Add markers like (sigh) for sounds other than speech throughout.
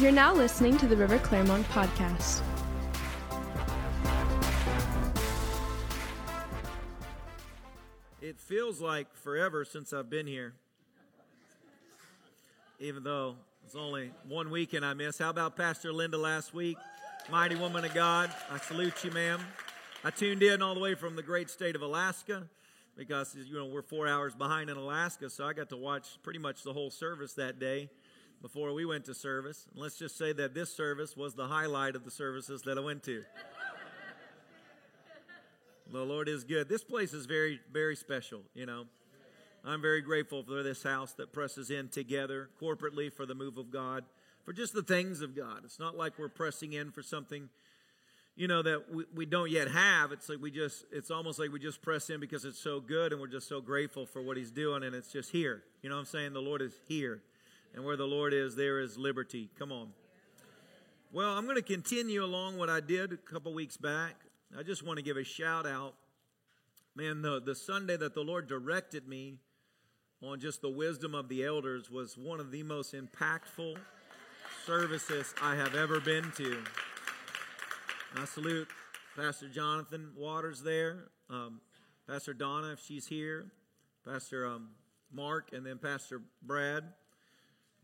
You're now listening to the River Clermont podcast. It feels like forever since I've been here. Even though it's only one weekend I missed. How about Pastor Linda last week? Mighty woman of God. I salute you, ma'am. I tuned in all the way from the great state of Alaska because you know we're four hours behind in Alaska, so I got to watch pretty much the whole service that day before we went to service. And let's just say that this service was the highlight of the services that I went to. (laughs) the Lord is good. This place is very, very special, you know. I'm very grateful for this house that presses in together corporately for the move of God, for just the things of God. It's not like we're pressing in for something, you know, that we, we don't yet have. It's like we just, it's almost like we just press in because it's so good and we're just so grateful for what He's doing and it's just here. You know what I'm saying? The Lord is here. And where the Lord is, there is liberty. Come on. Well, I'm going to continue along what I did a couple weeks back. I just want to give a shout out. Man, the, the Sunday that the Lord directed me on just the wisdom of the elders was one of the most impactful services I have ever been to. I salute Pastor Jonathan Waters there, um, Pastor Donna, if she's here, Pastor um, Mark, and then Pastor Brad.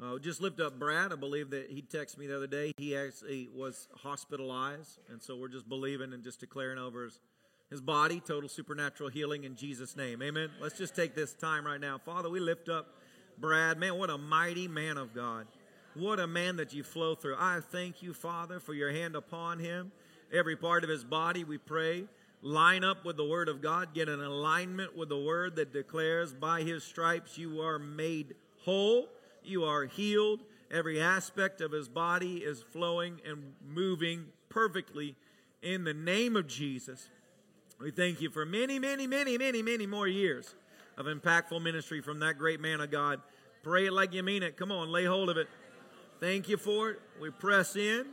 Uh, just lift up Brad. I believe that he texted me the other day. He actually was hospitalized, and so we're just believing and just declaring over his, his body total supernatural healing in Jesus' name. Amen. Let's just take this time right now. Father, we lift up Brad. Man, what a mighty man of God. What a man that you flow through. I thank you, Father, for your hand upon him. Every part of his body, we pray, line up with the word of God. Get an alignment with the word that declares, by his stripes you are made whole you are healed. Every aspect of his body is flowing and moving perfectly in the name of Jesus. We thank you for many, many, many, many, many more years of impactful ministry from that great man of God. Pray it like you mean it. Come on, lay hold of it. Thank you for it. We press in.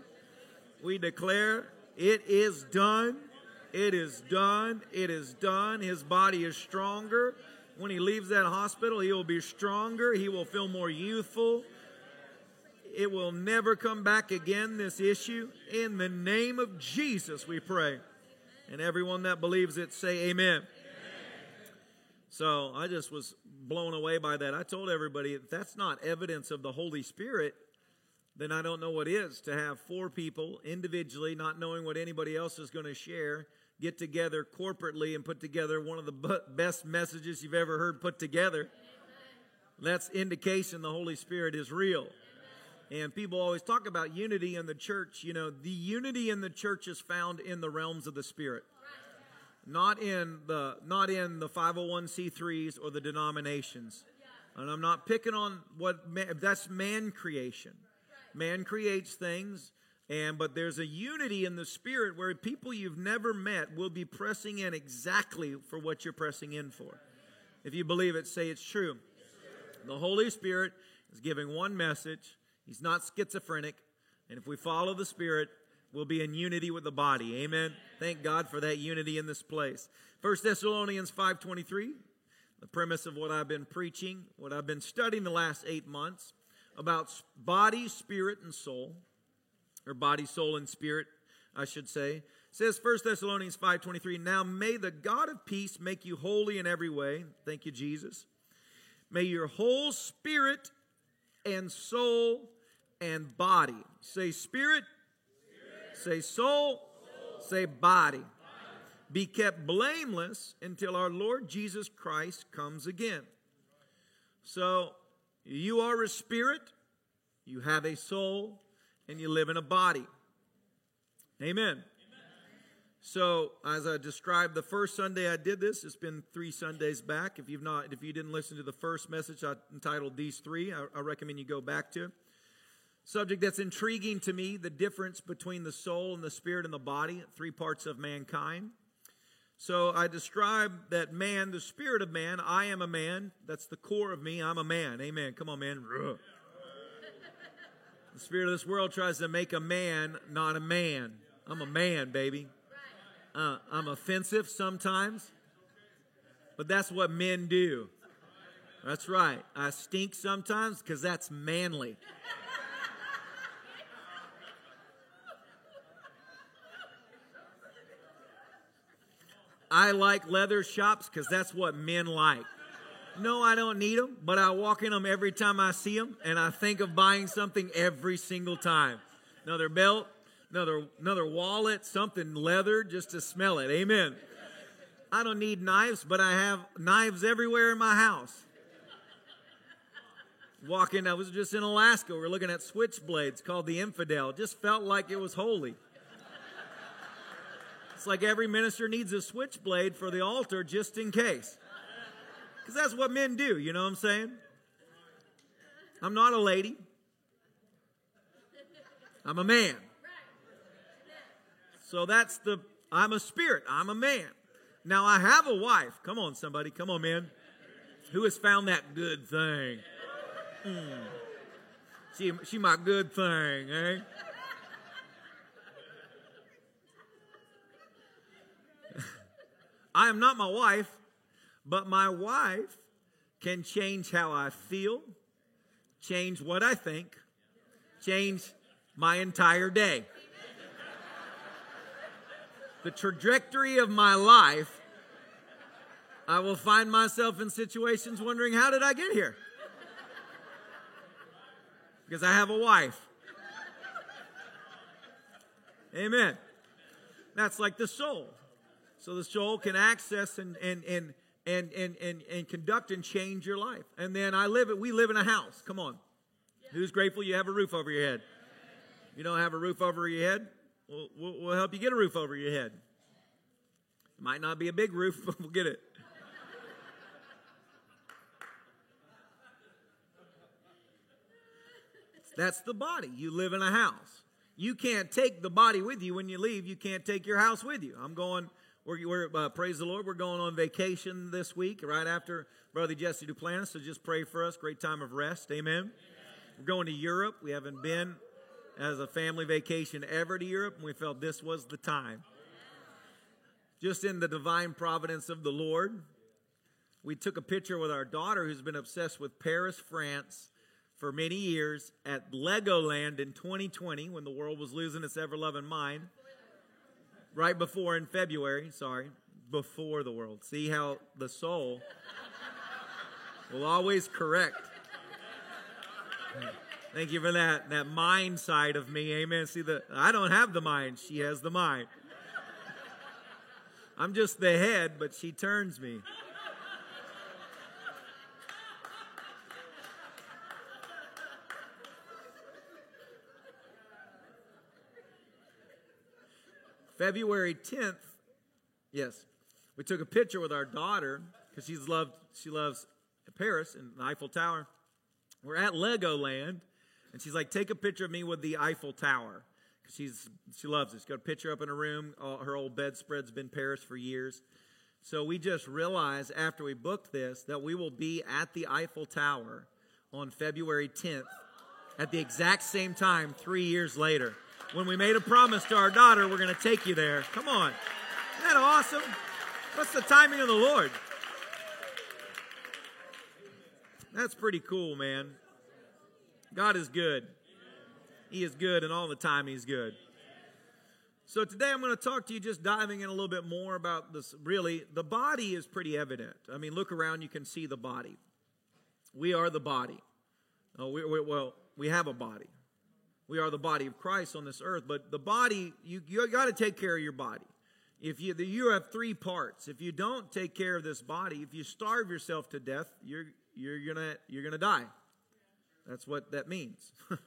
We declare it is done. It is done. It is done. His body is stronger. When he leaves that hospital, he will be stronger. He will feel more youthful. It will never come back again, this issue. In the name of Jesus, we pray. And everyone that believes it, say amen. amen. So I just was blown away by that. I told everybody if that's not evidence of the Holy Spirit, then I don't know what is to have four people individually, not knowing what anybody else is going to share get together corporately and put together one of the best messages you've ever heard put together. That's indication the Holy Spirit is real. And people always talk about unity in the church. You know, the unity in the church is found in the realms of the Spirit. Not in the not in the 501c3s or the denominations. And I'm not picking on what man, that's man creation. Man creates things and but there's a unity in the spirit where people you've never met will be pressing in exactly for what you're pressing in for. If you believe it, say it's true. The Holy Spirit is giving one message. He's not schizophrenic. And if we follow the Spirit, we'll be in unity with the body. Amen. Thank God for that unity in this place. First Thessalonians 5:23, the premise of what I've been preaching, what I've been studying the last 8 months about body, spirit and soul or body, soul, and spirit, I should say. It says 1 Thessalonians 5:23, "Now may the God of peace make you holy in every way." Thank you, Jesus. May your whole spirit and soul and body. Say spirit, spirit. say soul, soul, say body. body. Be kept blameless until our Lord Jesus Christ comes again. So, you are a spirit, you have a soul, and you live in a body. Amen. Amen. So, as I described the first Sunday I did this, it's been three Sundays back. If you've not, if you didn't listen to the first message I entitled "These Three, I, I recommend you go back to. Subject that's intriguing to me: the difference between the soul and the spirit and the body, three parts of mankind. So I described that man, the spirit of man. I am a man. That's the core of me. I'm a man. Amen. Come on, man. The spirit of this world tries to make a man not a man. I'm a man, baby. Uh, I'm offensive sometimes, but that's what men do. That's right. I stink sometimes because that's manly. I like leather shops because that's what men like. No, I don't need them, but I walk in them every time I see them, and I think of buying something every single time. Another belt, another another wallet, something leather just to smell it. Amen. I don't need knives, but I have knives everywhere in my house. Walking, I was just in Alaska. We are looking at switchblades called the Infidel. Just felt like it was holy. It's like every minister needs a switchblade for the altar just in case. Because that's what men do, you know what I'm saying? I'm not a lady, I'm a man. So that's the, I'm a spirit, I'm a man. Now I have a wife. Come on, somebody, come on, man. Who has found that good thing? Mm. She, she my good thing, eh? (laughs) I am not my wife, but my wife can change how I feel, change what I think, change my entire day. The trajectory of my life, I will find myself in situations wondering, how did I get here? Because I have a wife. Amen. That's like the soul. So the soul can access and, and, and, and, and, and, and conduct and change your life. And then I live it, we live in a house. Come on. Who's grateful you have a roof over your head? You don't have a roof over your head? We'll, we'll, we'll help you get a roof over your head. It might not be a big roof, (laughs) but we'll get it. That's the body. You live in a house. You can't take the body with you when you leave. You can't take your house with you. I'm going we're, we're uh, praise the Lord. We're going on vacation this week, right after Brother Jesse Duplantis. So just pray for us. Great time of rest. Amen. Amen. We're going to Europe. We haven't been as a family vacation ever to Europe, and we felt this was the time. Just in the divine providence of the Lord, we took a picture with our daughter who's been obsessed with Paris, France for many years at Legoland in 2020 when the world was losing its ever loving mind right before in February, sorry, before the world. See how the soul will always correct. Thank you for that that mind side of me. Amen. See the I don't have the mind, she has the mind. I'm just the head, but she turns me. February 10th, yes, we took a picture with our daughter because she's loved she loves Paris and the Eiffel Tower. We're at Legoland, and she's like, "Take a picture of me with the Eiffel Tower." Because she's she loves it. She's got a picture up in her room. All, her old bedspread's been Paris for years. So we just realized after we booked this that we will be at the Eiffel Tower on February 10th at the exact same time three years later when we made a promise to our daughter, we're going to take you there. Come on. Isn't that awesome? What's the timing of the Lord? That's pretty cool, man. God is good. He is good, and all the time He's good. So today I'm going to talk to you just diving in a little bit more about this. Really, the body is pretty evident. I mean, look around, you can see the body. We are the body. Oh, we, we, well, we have a body. We are the body of Christ on this earth, but the body, you, you got to take care of your body. If you, you have three parts. If you don't take care of this body, if you starve yourself to death, you're, you're gonna, you're gonna die. That's what that means. (laughs)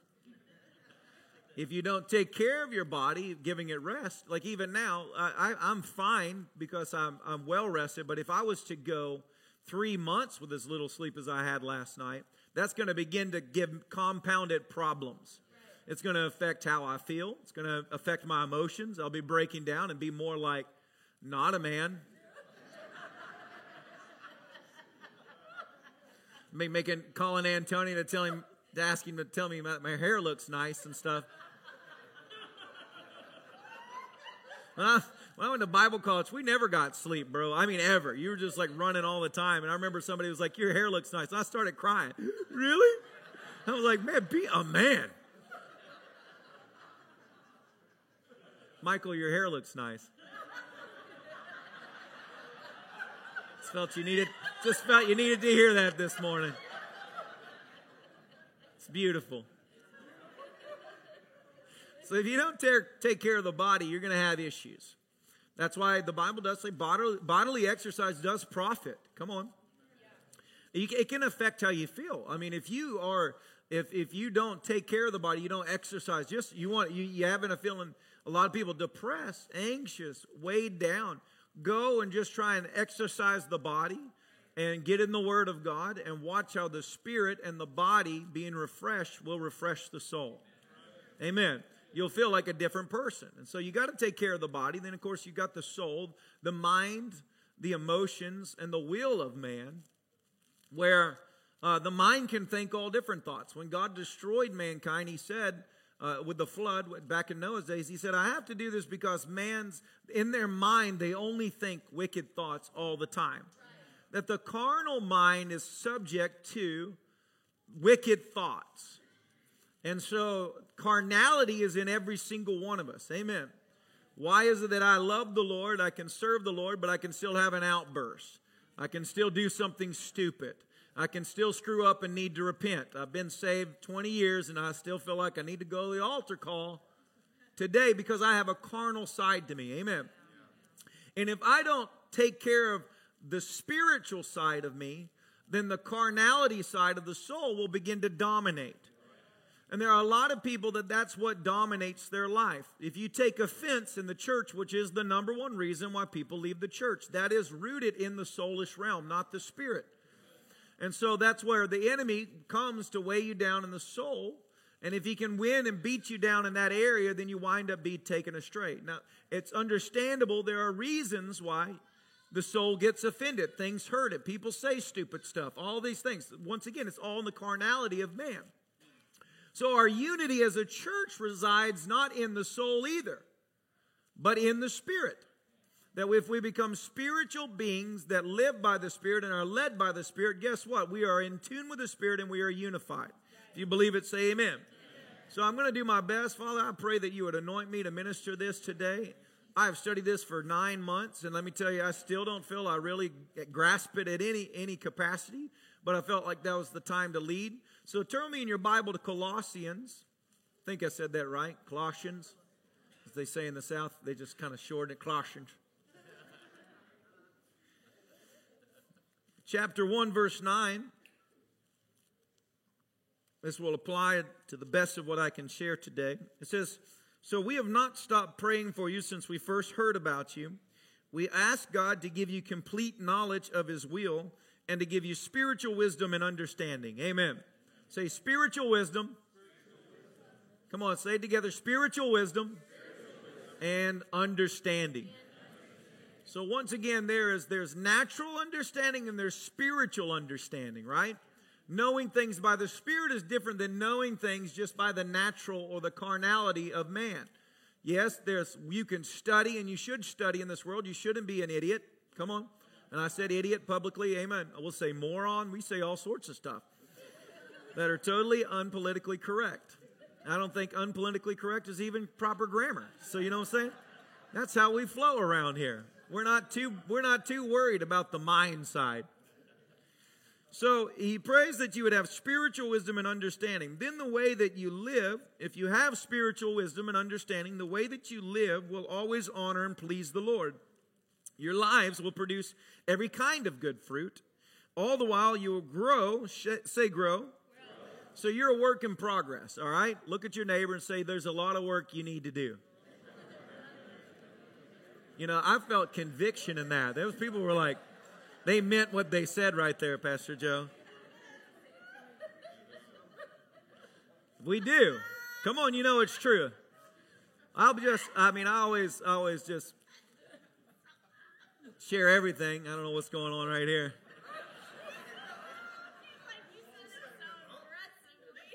if you don't take care of your body, giving it rest, like even now, I, am fine because I'm, I'm well rested, but if I was to go three months with as little sleep as I had last night, that's going to begin to give compounded problems. It's going to affect how I feel. It's going to affect my emotions. I'll be breaking down and be more like, not a man. (laughs) Making calling Antonio to tell him to ask him to tell me my, my hair looks nice and stuff. (laughs) When when I went to Bible college, we never got sleep, bro. I mean, ever. You were just like running all the time. And I remember somebody was like, Your hair looks nice. And I started crying. (laughs) really? I was like, Man, be a man. Michael, your hair looks nice. Just felt you needed, just felt you needed to hear that this morning. It's beautiful. So if you don't take care of the body, you're going to have issues. That's why the Bible does say bodily, bodily exercise does profit. Come on. It can affect how you feel. I mean, if you are, if if you don't take care of the body, you don't exercise. Just you want you you having a feeling. A lot of people depressed, anxious, weighed down. Go and just try and exercise the body and get in the Word of God and watch how the spirit and the body being refreshed will refresh the soul. Amen you'll feel like a different person. And so you got to take care of the body. Then, of course, you got the soul, the mind, the emotions, and the will of man, where uh, the mind can think all different thoughts. When God destroyed mankind, He said, uh, with the flood back in Noah's days, He said, I have to do this because man's, in their mind, they only think wicked thoughts all the time. That the carnal mind is subject to wicked thoughts. And so carnality is in every single one of us. Amen. Why is it that I love the Lord, I can serve the Lord, but I can still have an outburst? I can still do something stupid. I can still screw up and need to repent. I've been saved 20 years and I still feel like I need to go to the altar call today because I have a carnal side to me. Amen. And if I don't take care of the spiritual side of me, then the carnality side of the soul will begin to dominate. And there are a lot of people that that's what dominates their life. If you take offense in the church, which is the number one reason why people leave the church, that is rooted in the soulish realm, not the spirit. And so that's where the enemy comes to weigh you down in the soul. And if he can win and beat you down in that area, then you wind up being taken astray. Now, it's understandable. There are reasons why the soul gets offended. Things hurt it. People say stupid stuff. All these things. Once again, it's all in the carnality of man. So our unity as a church resides not in the soul either, but in the spirit. That if we become spiritual beings that live by the Spirit and are led by the Spirit, guess what? We are in tune with the Spirit and we are unified. If you believe it, say amen. amen. So I'm going to do my best. Father, I pray that you would anoint me to minister this today. I have studied this for nine months, and let me tell you, I still don't feel I really grasp it at any, any capacity, but I felt like that was the time to lead. So turn me in your Bible to Colossians. I think I said that right. Colossians. As they say in the South, they just kind of shorten it. Colossians. Chapter 1, verse 9. This will apply to the best of what I can share today. It says, So we have not stopped praying for you since we first heard about you. We ask God to give you complete knowledge of His will and to give you spiritual wisdom and understanding. Amen. Say spiritual wisdom. Come on, say it together spiritual wisdom, and understanding. So once again, there is there's natural understanding and there's spiritual understanding, right? Knowing things by the Spirit is different than knowing things just by the natural or the carnality of man. Yes, there's you can study and you should study in this world. You shouldn't be an idiot. Come on. And I said idiot publicly, amen. I will say moron. We say all sorts of stuff that are totally unpolitically correct. I don't think unpolitically correct is even proper grammar. So you know what I'm saying? That's how we flow around here. We're not too we're not too worried about the mind side. So he prays that you would have spiritual wisdom and understanding. Then the way that you live, if you have spiritual wisdom and understanding, the way that you live will always honor and please the Lord. Your lives will produce every kind of good fruit. All the while you will grow, say grow, so you're a work in progress, all right? Look at your neighbor and say, There's a lot of work you need to do. You know, I felt conviction in that. Those people were like, they meant what they said right there, Pastor Joe. We do. Come on, you know it's true. I'll just, I mean, I always, always just share everything. I don't know what's going on right here.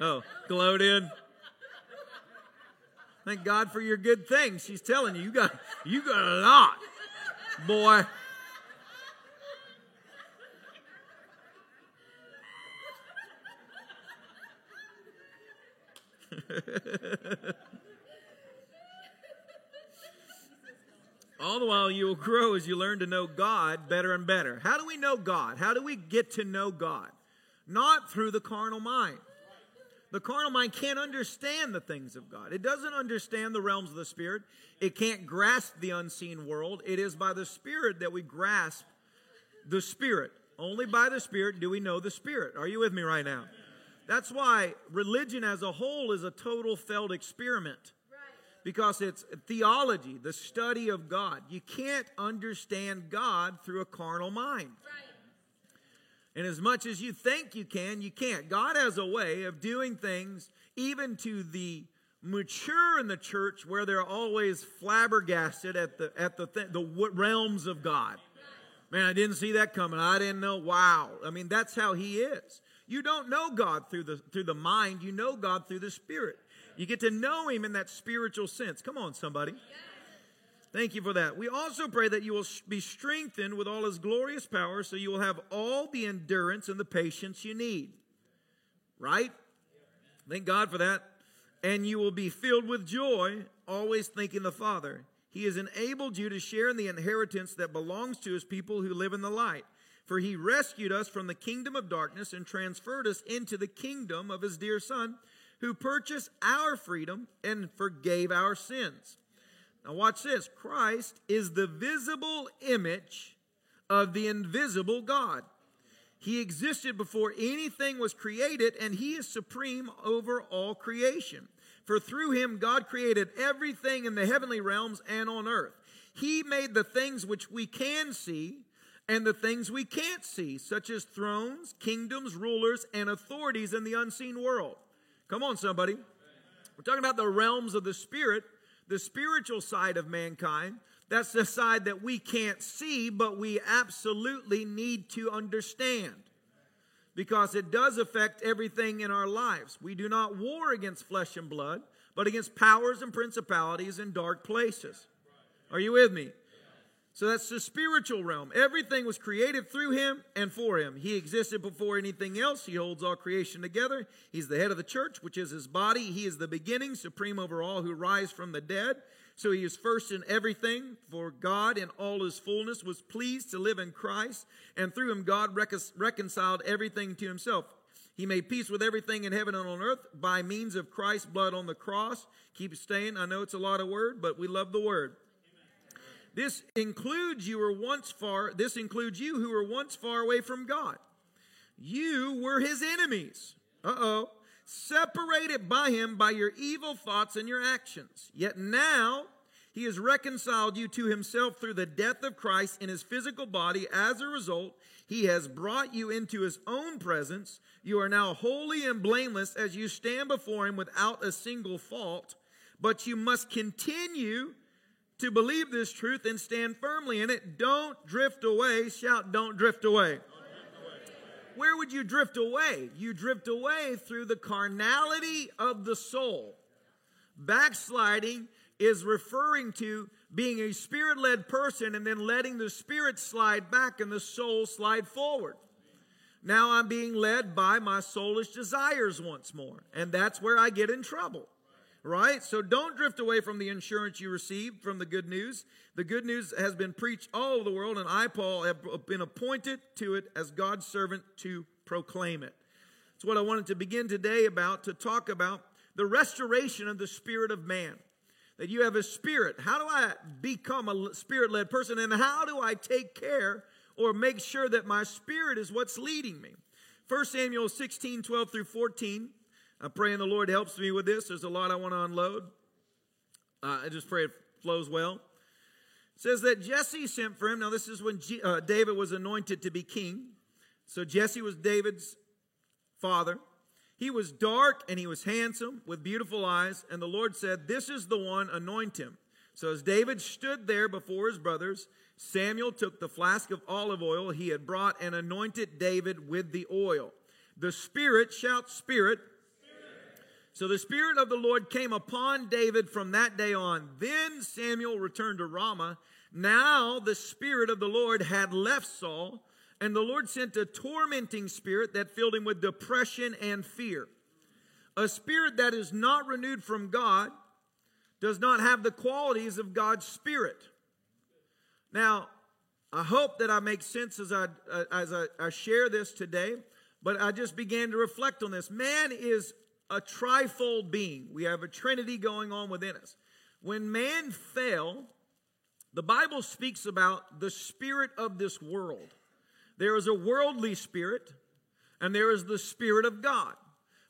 Oh, glowed in. Thank God for your good things. She's telling you, you got you got a lot, boy. (laughs) All the while, you will grow as you learn to know God better and better. How do we know God? How do we get to know God? Not through the carnal mind. The carnal mind can't understand the things of God. It doesn't understand the realms of the Spirit. It can't grasp the unseen world. It is by the Spirit that we grasp the Spirit. Only by the Spirit do we know the Spirit. Are you with me right now? That's why religion as a whole is a total failed experiment because it's theology, the study of God. You can't understand God through a carnal mind. And as much as you think you can, you can't. God has a way of doing things, even to the mature in the church, where they're always flabbergasted at the at the th- the realms of God. Man, I didn't see that coming. I didn't know. Wow. I mean, that's how He is. You don't know God through the through the mind. You know God through the Spirit. You get to know Him in that spiritual sense. Come on, somebody. Thank you for that. We also pray that you will be strengthened with all His glorious power so you will have all the endurance and the patience you need. Right? Thank God for that. And you will be filled with joy, always thanking the Father. He has enabled you to share in the inheritance that belongs to His people who live in the light. For He rescued us from the kingdom of darkness and transferred us into the kingdom of His dear Son who purchased our freedom and forgave our sins. Now, watch this Christ is the visible image of the invisible God. He existed before anything was created, and He is supreme over all creation. For through Him, God created everything in the heavenly realms and on earth. He made the things which we can see and the things we can't see, such as thrones, kingdoms, rulers, and authorities in the unseen world. Come on, somebody. We're talking about the realms of the spirit, the spiritual side of mankind. That's the side that we can't see, but we absolutely need to understand because it does affect everything in our lives. We do not war against flesh and blood, but against powers and principalities in dark places. Are you with me? So that's the spiritual realm. Everything was created through him and for him. He existed before anything else. He holds all creation together. He's the head of the church, which is his body. He is the beginning, supreme over all who rise from the dead. So he is first in everything, for God in all his fullness was pleased to live in Christ, and through him God reconciled everything to himself. He made peace with everything in heaven and on earth by means of Christ's blood on the cross. Keep staying. I know it's a lot of word, but we love the word. This includes you were once far, this includes you who were once far away from God. You were his enemies. Uh-oh. Separated by him by your evil thoughts and your actions. Yet now he has reconciled you to himself through the death of Christ in his physical body. As a result, he has brought you into his own presence. You are now holy and blameless as you stand before him without a single fault. But you must continue to believe this truth and stand firmly in it. Don't drift away. Shout, don't drift away. Where would you drift away? You drift away through the carnality of the soul. Backsliding is referring to being a spirit led person and then letting the spirit slide back and the soul slide forward. Now I'm being led by my soulish desires once more, and that's where I get in trouble right? So don't drift away from the insurance you received from the good news. The good news has been preached all over the world, and I, Paul, have been appointed to it as God's servant to proclaim it. It's what I wanted to begin today about, to talk about the restoration of the spirit of man. That you have a spirit. How do I become a spirit led person? And how do I take care or make sure that my spirit is what's leading me? 1 Samuel 16, 12 through 14 I'm praying the Lord helps me with this. There's a lot I want to unload. Uh, I just pray it flows well. It says that Jesse sent for him. Now, this is when G- uh, David was anointed to be king. So, Jesse was David's father. He was dark and he was handsome with beautiful eyes. And the Lord said, This is the one, anoint him. So, as David stood there before his brothers, Samuel took the flask of olive oil he had brought and anointed David with the oil. The Spirit, shout Spirit, so the Spirit of the Lord came upon David from that day on. Then Samuel returned to Ramah. Now the Spirit of the Lord had left Saul, and the Lord sent a tormenting spirit that filled him with depression and fear. A spirit that is not renewed from God does not have the qualities of God's Spirit. Now, I hope that I make sense as I, uh, as I, I share this today, but I just began to reflect on this. Man is a trifold being, we have a trinity going on within us. When man fell, the Bible speaks about the spirit of this world. There is a worldly spirit, and there is the spirit of God.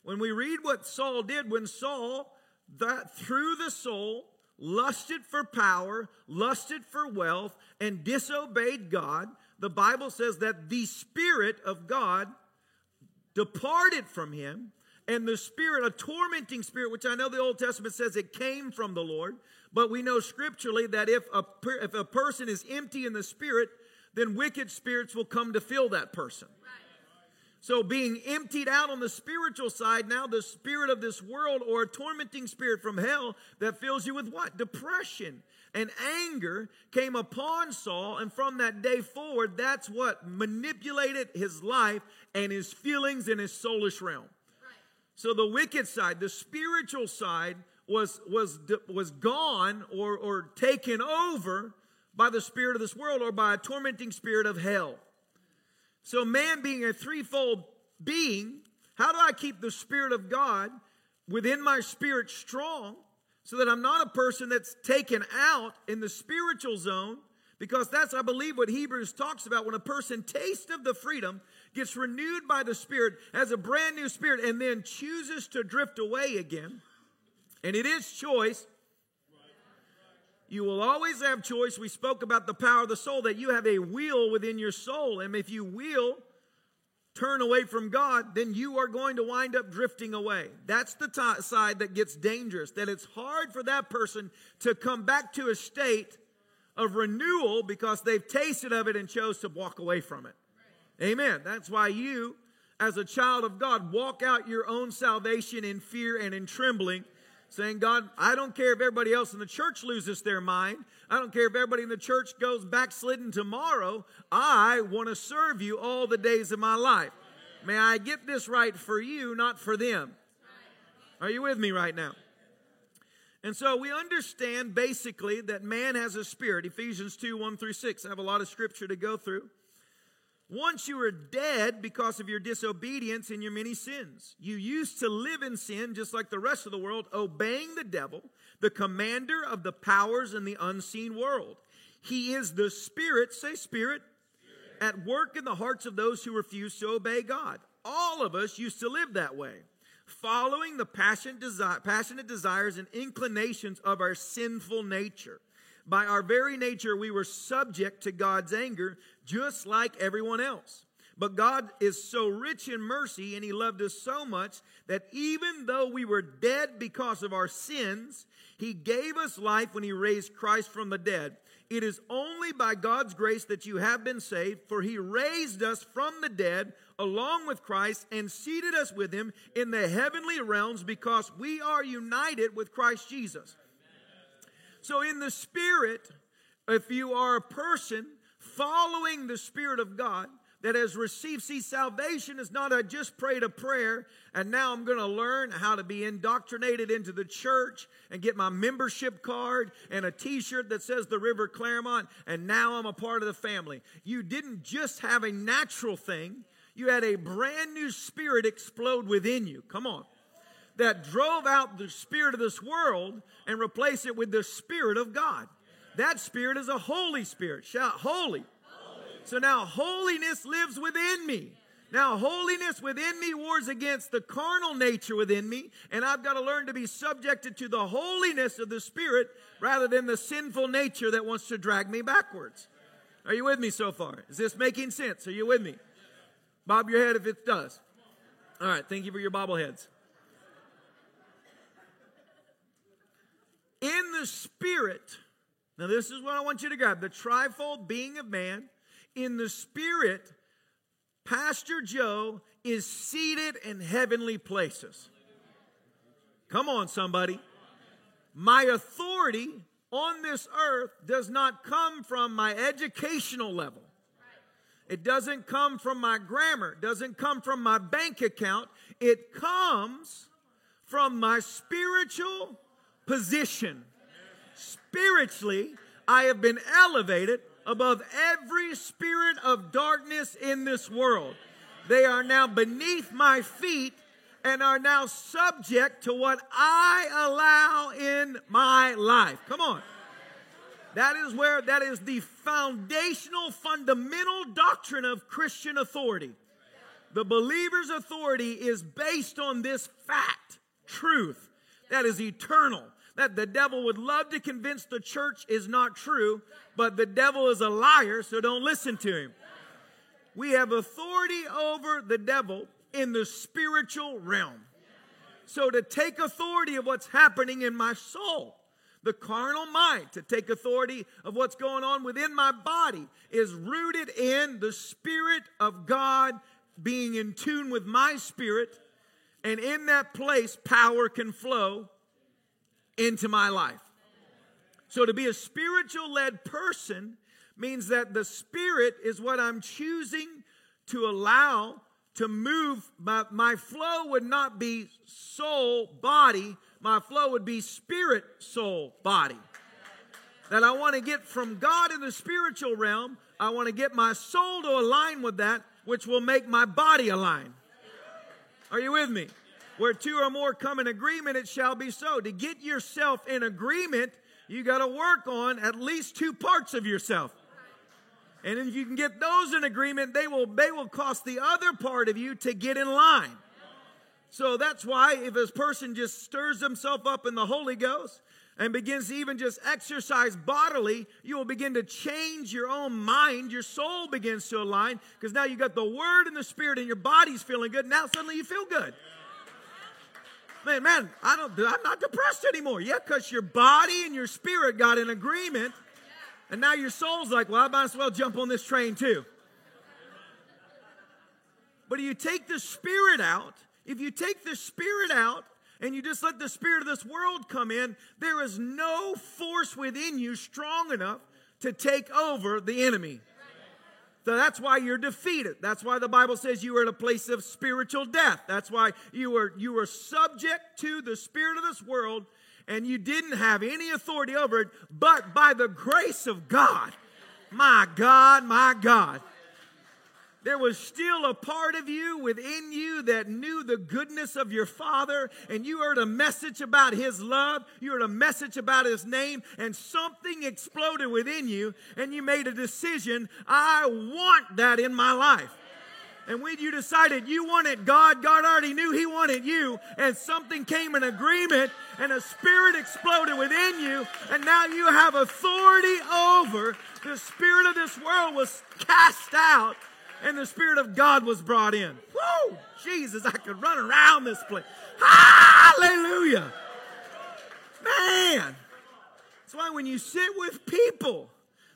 When we read what Saul did, when Saul, that through the soul, lusted for power, lusted for wealth, and disobeyed God, the Bible says that the Spirit of God departed from him, and the spirit, a tormenting spirit, which I know the Old Testament says it came from the Lord, but we know scripturally that if a, if a person is empty in the spirit, then wicked spirits will come to fill that person. So, being emptied out on the spiritual side, now the spirit of this world or a tormenting spirit from hell that fills you with what? Depression and anger came upon Saul, and from that day forward, that's what manipulated his life and his feelings in his soulish realm. So, the wicked side, the spiritual side, was, was, was gone or, or taken over by the spirit of this world or by a tormenting spirit of hell. So, man being a threefold being, how do I keep the Spirit of God within my spirit strong so that I'm not a person that's taken out in the spiritual zone? Because that's, I believe, what Hebrews talks about when a person tastes of the freedom, gets renewed by the Spirit, as a brand new spirit, and then chooses to drift away again. And it is choice. You will always have choice. We spoke about the power of the soul, that you have a will within your soul. And if you will turn away from God, then you are going to wind up drifting away. That's the t- side that gets dangerous, that it's hard for that person to come back to a state of renewal because they've tasted of it and chose to walk away from it. Amen. That's why you, as a child of God, walk out your own salvation in fear and in trembling saying, God, I don't care if everybody else in the church loses their mind. I don't care if everybody in the church goes backslidden tomorrow. I want to serve you all the days of my life. May I get this right for you, not for them. Are you with me right now? And so we understand basically that man has a spirit. Ephesians 2 1 through 6. I have a lot of scripture to go through. Once you were dead because of your disobedience and your many sins. You used to live in sin just like the rest of the world, obeying the devil, the commander of the powers in the unseen world. He is the Spirit, say Spirit, Spirit, at work in the hearts of those who refuse to obey God. All of us used to live that way, following the passionate, passionate desires and inclinations of our sinful nature. By our very nature, we were subject to God's anger, just like everyone else. But God is so rich in mercy and He loved us so much that even though we were dead because of our sins, He gave us life when He raised Christ from the dead. It is only by God's grace that you have been saved, for He raised us from the dead along with Christ and seated us with Him in the heavenly realms because we are united with Christ Jesus. So, in the Spirit, if you are a person following the Spirit of God that has received, see, salvation is not I just prayed a prayer and now I'm going to learn how to be indoctrinated into the church and get my membership card and a t shirt that says the River Clermont and now I'm a part of the family. You didn't just have a natural thing, you had a brand new spirit explode within you. Come on that drove out the spirit of this world and replaced it with the spirit of God. That spirit is a Holy Spirit. Shout, holy. holy. So now holiness lives within me. Now, holiness within me wars against the carnal nature within me, and I've got to learn to be subjected to the holiness of the Spirit rather than the sinful nature that wants to drag me backwards. Are you with me so far? Is this making sense? Are you with me? Bob your head if it does. All right, thank you for your bobbleheads. In the spirit. Now, this is what I want you to grab the trifold being of man. In the spirit, Pastor Joe is seated in heavenly places. Come on, somebody. My authority on this earth does not come from my educational level. It doesn't come from my grammar. It doesn't come from my bank account. It comes from my spiritual position. Spiritually, I have been elevated above every spirit of darkness in this world. They are now beneath my feet and are now subject to what I allow in my life. Come on. That is where, that is the foundational, fundamental doctrine of Christian authority. The believer's authority is based on this fact, truth, that is eternal. That the devil would love to convince the church is not true, but the devil is a liar, so don't listen to him. We have authority over the devil in the spiritual realm. So to take authority of what's happening in my soul, the carnal mind, to take authority of what's going on within my body, is rooted in the Spirit of God being in tune with my spirit. And in that place, power can flow into my life. So to be a spiritual led person means that the Spirit is what I'm choosing to allow to move. My, my flow would not be soul, body. My flow would be spirit, soul, body. That I want to get from God in the spiritual realm. I want to get my soul to align with that, which will make my body align. Are you with me? Where two or more come in agreement, it shall be so. To get yourself in agreement, you got to work on at least two parts of yourself. And if you can get those in agreement, they will, they will cost the other part of you to get in line. So that's why if this person just stirs himself up in the Holy Ghost and begins to even just exercise bodily, you will begin to change your own mind. Your soul begins to align because now you got the Word and the Spirit and your body's feeling good. Now suddenly you feel good. Man, man, I don't, I'm not depressed anymore. Yeah, because your body and your spirit got in agreement and now your soul's like, well, I might as well jump on this train too. But if you take the spirit out, if you take the spirit out and you just let the spirit of this world come in, there is no force within you strong enough to take over the enemy. So that's why you're defeated. That's why the Bible says you are in a place of spiritual death. That's why you are you are subject to the spirit of this world and you didn't have any authority over it, but by the grace of God, my God, my God, there was still a part of you within you that knew the goodness of your Father, and you heard a message about His love, you heard a message about His name, and something exploded within you, and you made a decision I want that in my life. And when you decided you wanted God, God already knew He wanted you, and something came in agreement, and a spirit exploded within you, and now you have authority over. The spirit of this world was cast out, and the spirit of God was brought in. Whoa, Jesus, I could run around this place. Hallelujah. Man. That's why when you sit with people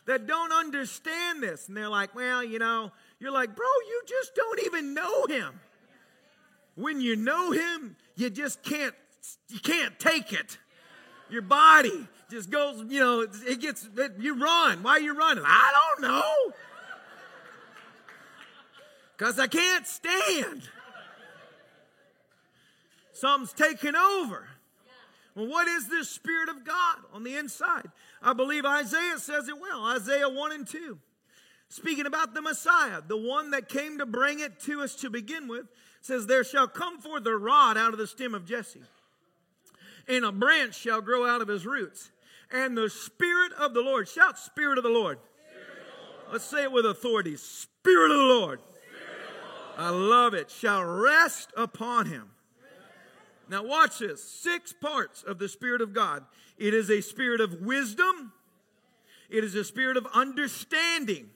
that don't understand this, and they're like, well, you know, you're like, bro, you just don't even know him. When you know him, you just can't you can't take it. Your body just goes, you know, it gets you run. Why are you running? I don't know. Cuz I can't stand. Something's taken over. Well, what is this Spirit of God on the inside? I believe Isaiah says it well. Isaiah 1 and 2. Speaking about the Messiah, the one that came to bring it to us to begin with, says, There shall come forth a rod out of the stem of Jesse, and a branch shall grow out of his roots. And the Spirit of the Lord, shout, Spirit of the Lord. Let's say it with authority Spirit of the Lord. I love it. Shall rest upon him. Now, watch this six parts of the Spirit of God. It is a spirit of wisdom, it is a spirit of understanding,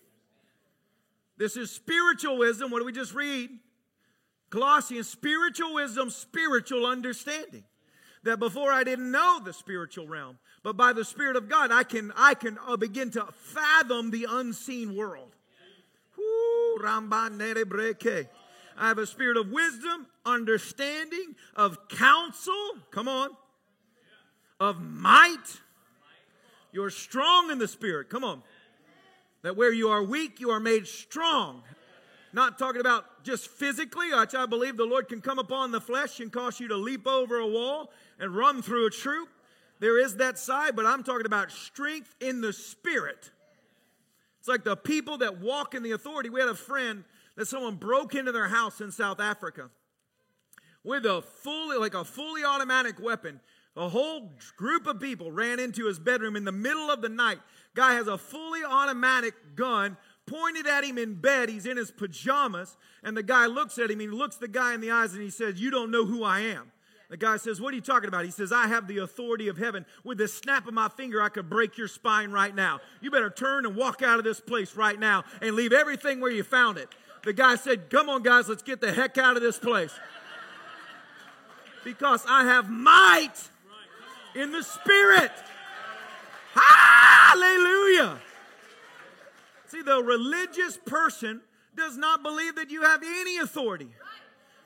this is spiritual wisdom. What do we just read? Colossians, spiritual wisdom, spiritual understanding. That before I didn't know the spiritual realm, but by the Spirit of God, I can, I can uh, begin to fathom the unseen world. I have a spirit of wisdom, understanding, of counsel. Come on. Of might. You're strong in the Spirit. Come on. That where you are weak, you are made strong. Not talking about just physically, which I believe the Lord can come upon the flesh and cause you to leap over a wall and run through a troop. There is that side, but I'm talking about strength in the spirit. It's like the people that walk in the authority. We had a friend that someone broke into their house in South Africa with a fully, like a fully automatic weapon. A whole group of people ran into his bedroom in the middle of the night. Guy has a fully automatic gun pointed at him in bed. He's in his pajamas, and the guy looks at him. He looks the guy in the eyes and he says, You don't know who I am. The guy says, What are you talking about? He says, I have the authority of heaven. With the snap of my finger, I could break your spine right now. You better turn and walk out of this place right now and leave everything where you found it. The guy said, Come on, guys, let's get the heck out of this place. Because I have might in the Spirit. Hallelujah. See, the religious person does not believe that you have any authority.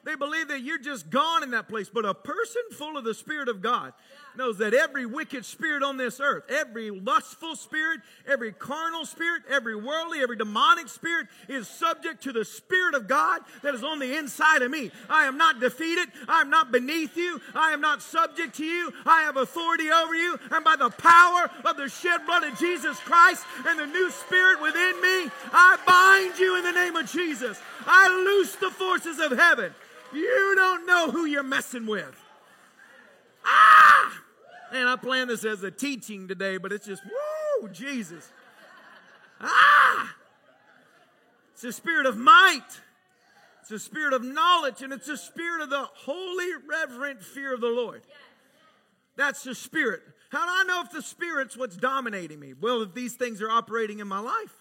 They believe that you're just gone in that place. But a person full of the Spirit of God knows that every wicked spirit on this earth, every lustful spirit, every carnal spirit, every worldly, every demonic spirit is subject to the Spirit of God that is on the inside of me. I am not defeated. I am not beneath you. I am not subject to you. I have authority over you. And by the power of the shed blood of Jesus Christ and the new spirit within me, I bind you in the name of Jesus. I loose the forces of heaven. You don't know who you're messing with. Ah! Man, I planned this as a teaching today, but it's just, woo, Jesus. Ah! It's a spirit of might. It's a spirit of knowledge, and it's a spirit of the holy, reverent fear of the Lord. That's the spirit. How do I know if the spirit's what's dominating me? Well, if these things are operating in my life,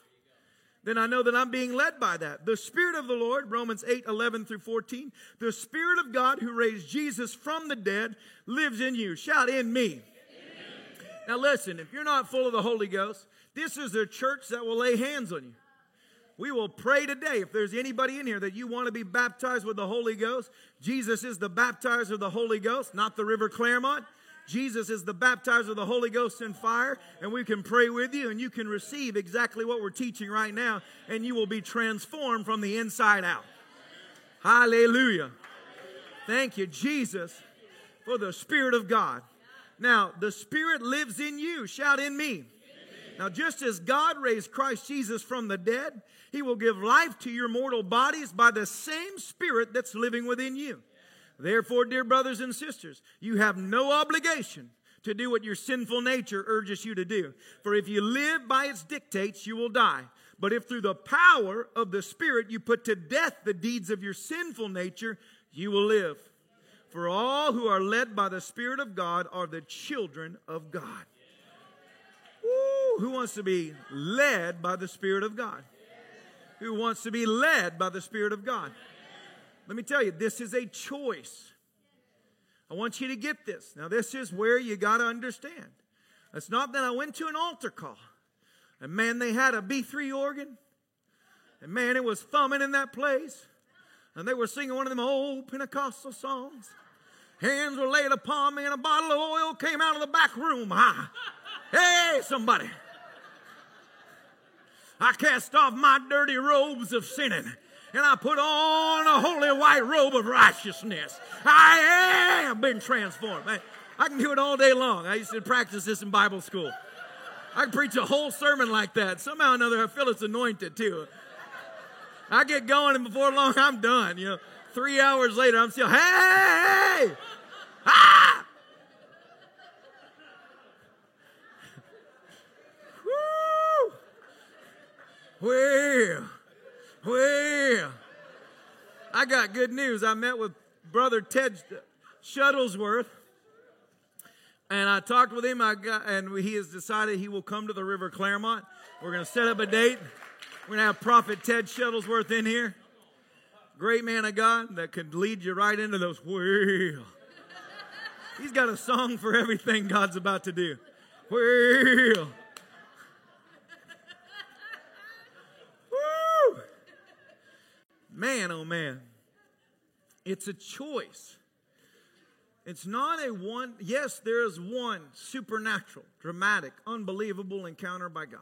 then I know that I'm being led by that. The Spirit of the Lord, Romans 8, 11 through 14, the Spirit of God who raised Jesus from the dead lives in you. Shout, in me. Now, listen, if you're not full of the Holy Ghost, this is a church that will lay hands on you. We will pray today. If there's anybody in here that you want to be baptized with the Holy Ghost, Jesus is the baptizer of the Holy Ghost, not the River Clermont. Jesus is the baptizer of the Holy Ghost and fire, and we can pray with you, and you can receive exactly what we're teaching right now, and you will be transformed from the inside out. Hallelujah. Thank you, Jesus, for the Spirit of God. Now, the Spirit lives in you. Shout in me. Now, just as God raised Christ Jesus from the dead, He will give life to your mortal bodies by the same Spirit that's living within you. Therefore, dear brothers and sisters, you have no obligation to do what your sinful nature urges you to do. For if you live by its dictates, you will die. But if through the power of the Spirit you put to death the deeds of your sinful nature, you will live. For all who are led by the Spirit of God are the children of God. Who wants to be led by the Spirit of God? Who wants to be led by the Spirit of God? Let me tell you, this is a choice. I want you to get this. Now, this is where you got to understand. It's not that I went to an altar call, and man, they had a B3 organ, and man, it was thumbing in that place, and they were singing one of them old Pentecostal songs. Hands were laid upon me, and a bottle of oil came out of the back room. Ah. Hey, somebody. I cast off my dirty robes of sinning and I put on a holy white robe of righteousness. I have been transformed. I, I can do it all day long. I used to practice this in Bible school. I can preach a whole sermon like that. Somehow or another, I feel it's anointed too. I get going, and before long, I'm done. You know, three hours later, I'm still, hey! ah! (laughs) Woo! Well, well, I got good news. I met with Brother Ted Shuttlesworth, and I talked with him. I got, and he has decided he will come to the River Clermont. We're going to set up a date. We're going to have Prophet Ted Shuttlesworth in here. Great man of God that could lead you right into those well. He's got a song for everything God's about to do. Well. Man, oh man. It's a choice. It's not a one, yes, there is one supernatural, dramatic, unbelievable encounter by God.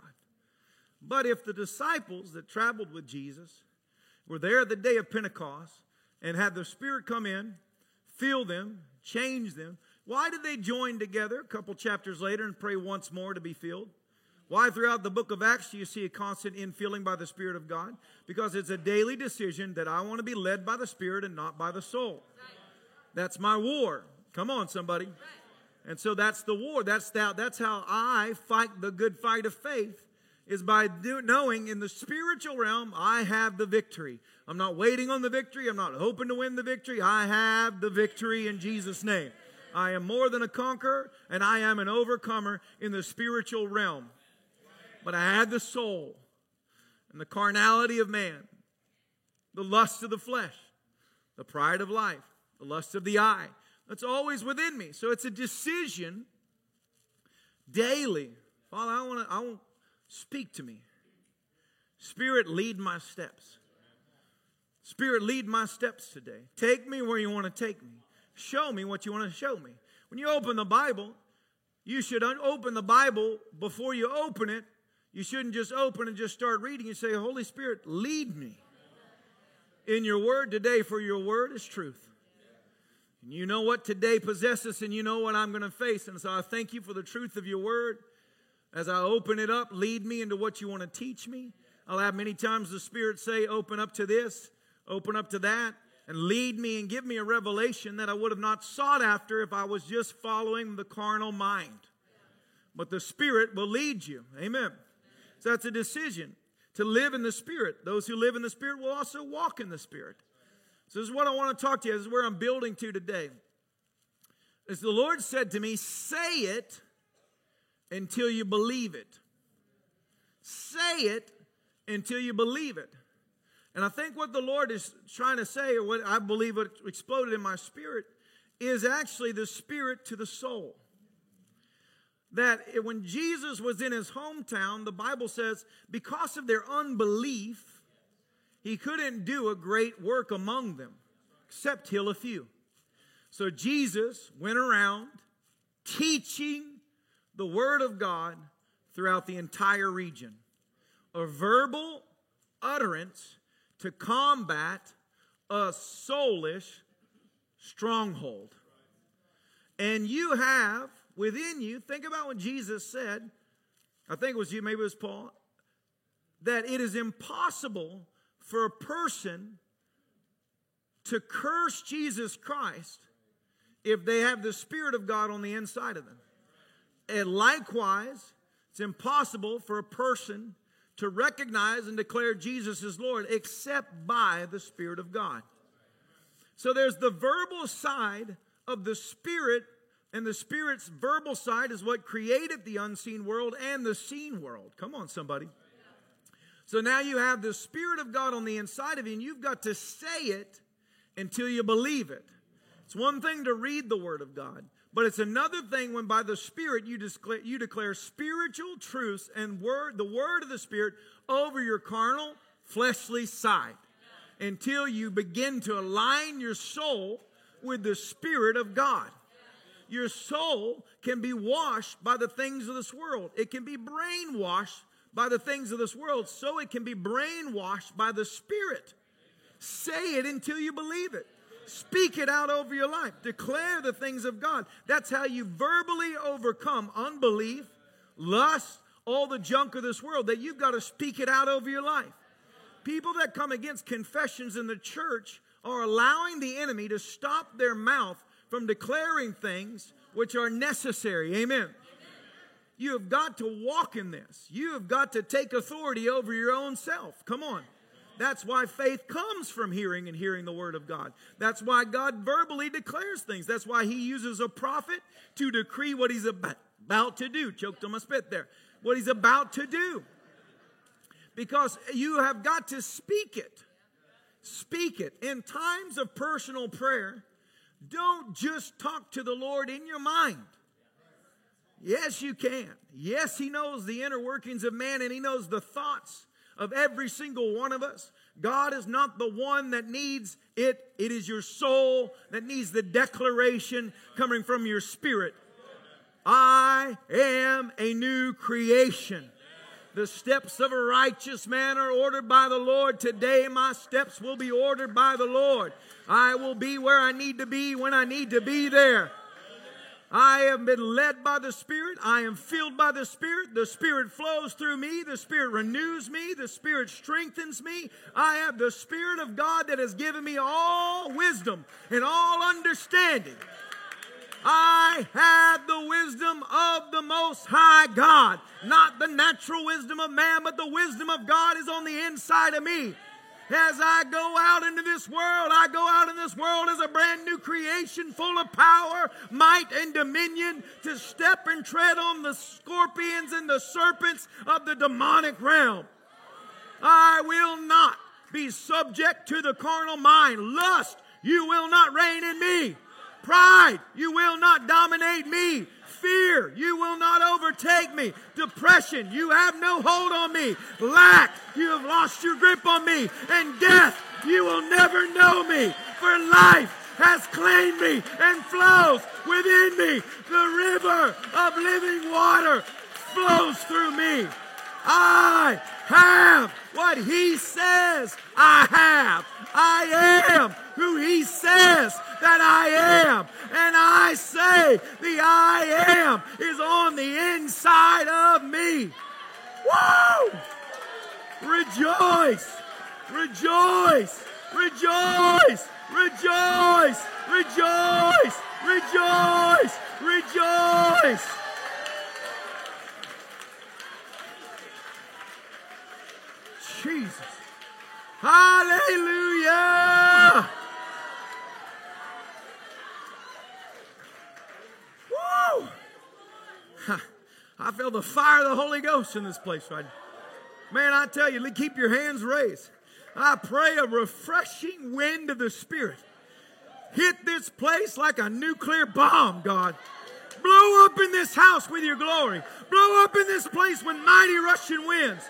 But if the disciples that traveled with Jesus were there the day of Pentecost and had the Spirit come in, fill them, change them, why did they join together a couple chapters later and pray once more to be filled? Why throughout the book of Acts do you see a constant infilling by the Spirit of God? Because it's a daily decision that I want to be led by the Spirit and not by the soul. That's my war. Come on, somebody. And so that's the war. That's that, that's how I fight the good fight of faith is by do, knowing in the spiritual realm I have the victory. I'm not waiting on the victory. I'm not hoping to win the victory. I have the victory in Jesus' name. I am more than a conqueror and I am an overcomer in the spiritual realm. But I had the soul and the carnality of man, the lust of the flesh, the pride of life, the lust of the eye. That's always within me. So it's a decision daily. Father, I want to I want speak to me. Spirit, lead my steps. Spirit, lead my steps today. Take me where you want to take me. Show me what you want to show me. When you open the Bible, you should open the Bible before you open it. You shouldn't just open and just start reading. You say, Holy Spirit, lead me in your word today, for your word is truth. And you know what today possesses, and you know what I'm going to face. And so I thank you for the truth of your word. As I open it up, lead me into what you want to teach me. I'll have many times the Spirit say, Open up to this, open up to that and lead me and give me a revelation that I would have not sought after if I was just following the carnal mind. But the Spirit will lead you. Amen. So that's a decision to live in the Spirit. Those who live in the Spirit will also walk in the Spirit. So this is what I want to talk to you. This is where I'm building to today. As the Lord said to me, say it until you believe it. Say it until you believe it. And I think what the Lord is trying to say, or what I believe what exploded in my spirit, is actually the spirit to the soul. That when Jesus was in his hometown, the Bible says, because of their unbelief, he couldn't do a great work among them, except heal a few. So Jesus went around teaching the Word of God throughout the entire region. A verbal utterance to combat a soulish stronghold. And you have within you, think about what Jesus said. I think it was you, maybe it was Paul, that it is impossible for a person to curse Jesus Christ if they have the Spirit of God on the inside of them. And likewise, it's impossible for a person to recognize and declare Jesus as Lord except by the Spirit of God. So there's the verbal side of the Spirit, and the Spirit's verbal side is what created the unseen world and the seen world. Come on, somebody. So now you have the Spirit of God on the inside of you, and you've got to say it until you believe it. It's one thing to read the Word of God, but it's another thing when by the Spirit you declare, you declare spiritual truths and word, the word of the Spirit over your carnal, fleshly side until you begin to align your soul with the Spirit of God. Your soul can be washed by the things of this world. It can be brainwashed by the things of this world, so it can be brainwashed by the Spirit. Say it until you believe it. Speak it out over your life. Declare the things of God. That's how you verbally overcome unbelief, lust, all the junk of this world, that you've got to speak it out over your life. People that come against confessions in the church are allowing the enemy to stop their mouth from declaring things which are necessary. Amen. You have got to walk in this. You have got to take authority over your own self. Come on. That's why faith comes from hearing and hearing the word of God. That's why God verbally declares things. That's why he uses a prophet to decree what he's about to do. Choked on my spit there. What he's about to do. Because you have got to speak it. Speak it. In times of personal prayer, don't just talk to the Lord in your mind. Yes, you can. Yes, He knows the inner workings of man and He knows the thoughts of every single one of us. God is not the one that needs it, it is your soul that needs the declaration coming from your spirit. I am a new creation. The steps of a righteous man are ordered by the Lord. Today, my steps will be ordered by the Lord. I will be where I need to be when I need to be there. I have been led by the Spirit. I am filled by the Spirit. The Spirit flows through me. The Spirit renews me. The Spirit strengthens me. I have the Spirit of God that has given me all wisdom and all understanding. I have the wisdom of the Most High God. Not the natural wisdom of man, but the wisdom of God is on the inside of me. As I go out into this world, I go out in this world as a brand new creation full of power, might, and dominion to step and tread on the scorpions and the serpents of the demonic realm. I will not be subject to the carnal mind. Lust, you will not reign in me. Pride, you will not dominate me. Fear, you will not overtake me. Depression, you have no hold on me. Lack, you have lost your grip on me. And death, you will never know me. For life has claimed me and flows within me. The river of living water flows through me. I have what he says I have. I am who he says that I am. And I say the I am is on the inside of me. Woo! Rejoice! Rejoice! Rejoice! Rejoice! Rejoice! Rejoice! Rejoice! Jesus. Hallelujah. Woo. I feel the fire of the Holy Ghost in this place right. Man, I tell you, keep your hands raised. I pray a refreshing wind of the Spirit hit this place like a nuclear bomb, God. Blow up in this house with your glory. Blow up in this place with mighty rushing winds.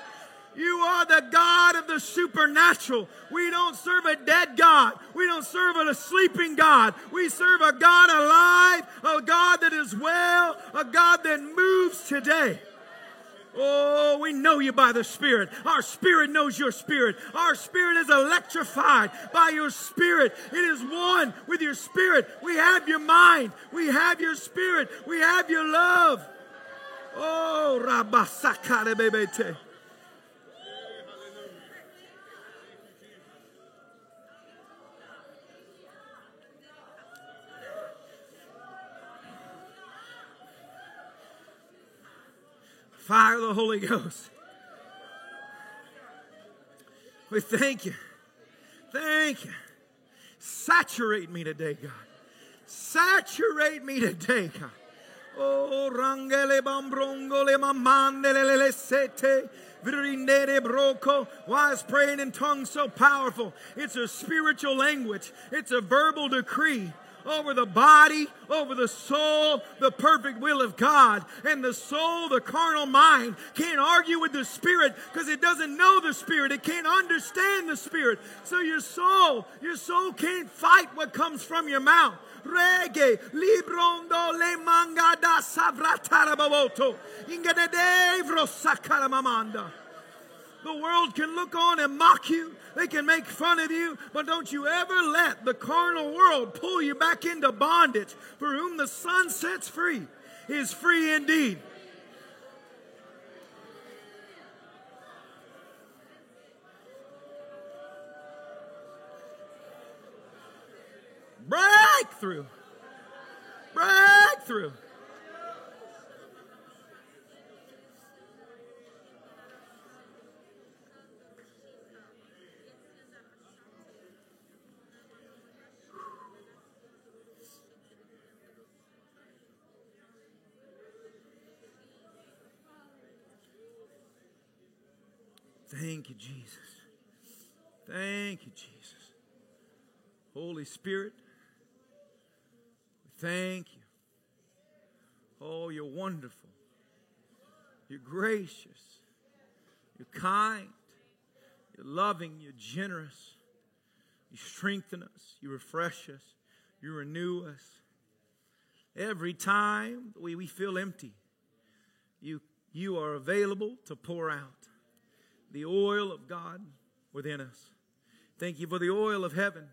You are the God of the supernatural. We don't serve a dead God. We don't serve a sleeping God. We serve a God alive, a God that is well, a God that moves today. Oh, we know you by the Spirit. Our Spirit knows your Spirit. Our Spirit is electrified by your Spirit. It is one with your Spirit. We have your mind. We have your Spirit. We have your love. Oh, Rabasakare Bebete. Fire of the Holy Ghost. We thank you. Thank you. Saturate me today, God. Saturate me today, God. Oh, rangele bambrongole mamandele le sete. Why is praying in tongues so powerful? It's a spiritual language. It's a verbal decree over the body, over the soul, the perfect will of God. And the soul, the carnal mind, can't argue with the spirit because it doesn't know the spirit. It can't understand the spirit. So your soul, your soul can't fight what comes from your mouth. Reggae, librondo le manga da savratara baboto. Ingadevro sakara mamanda. The world can look on and mock you. They can make fun of you, but don't you ever let the carnal world pull you back into bondage. For whom the Son sets free is free indeed. Breakthrough. Breakthrough. Thank you, Jesus. Thank you, Jesus. Holy Spirit, thank you. Oh, you're wonderful. You're gracious. You're kind. You're loving. You're generous. You strengthen us. You refresh us. You renew us. Every time we, we feel empty, you, you are available to pour out the oil of God within us. Thank you for the oil of heaven.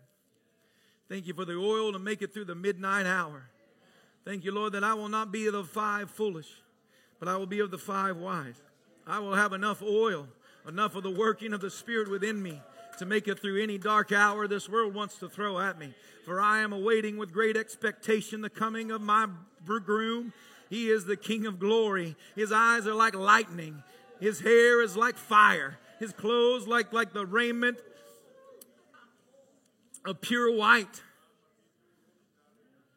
Thank you for the oil to make it through the midnight hour. Thank you, Lord, that I will not be of the five foolish, but I will be of the five wise. I will have enough oil, enough of the working of the Spirit within me to make it through any dark hour this world wants to throw at me. For I am awaiting with great expectation the coming of my groom. He is the King of glory. His eyes are like lightning. His hair is like fire. His clothes like, like the raiment of pure white.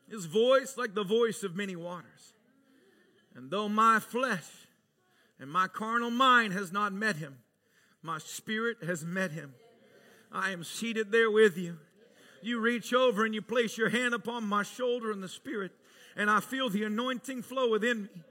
His voice like the voice of many waters. And though my flesh and my carnal mind has not met him, my spirit has met him. I am seated there with you. You reach over and you place your hand upon my shoulder in the spirit, and I feel the anointing flow within me.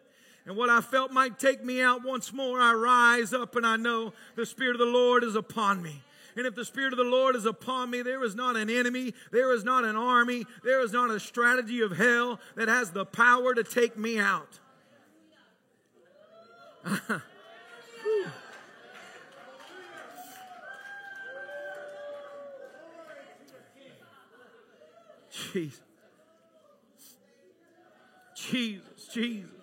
And what I felt might take me out once more, I rise up and I know the Spirit of the Lord is upon me. And if the Spirit of the Lord is upon me, there is not an enemy, there is not an army, there is not a strategy of hell that has the power to take me out. (laughs) Jesus. Jesus, Jesus.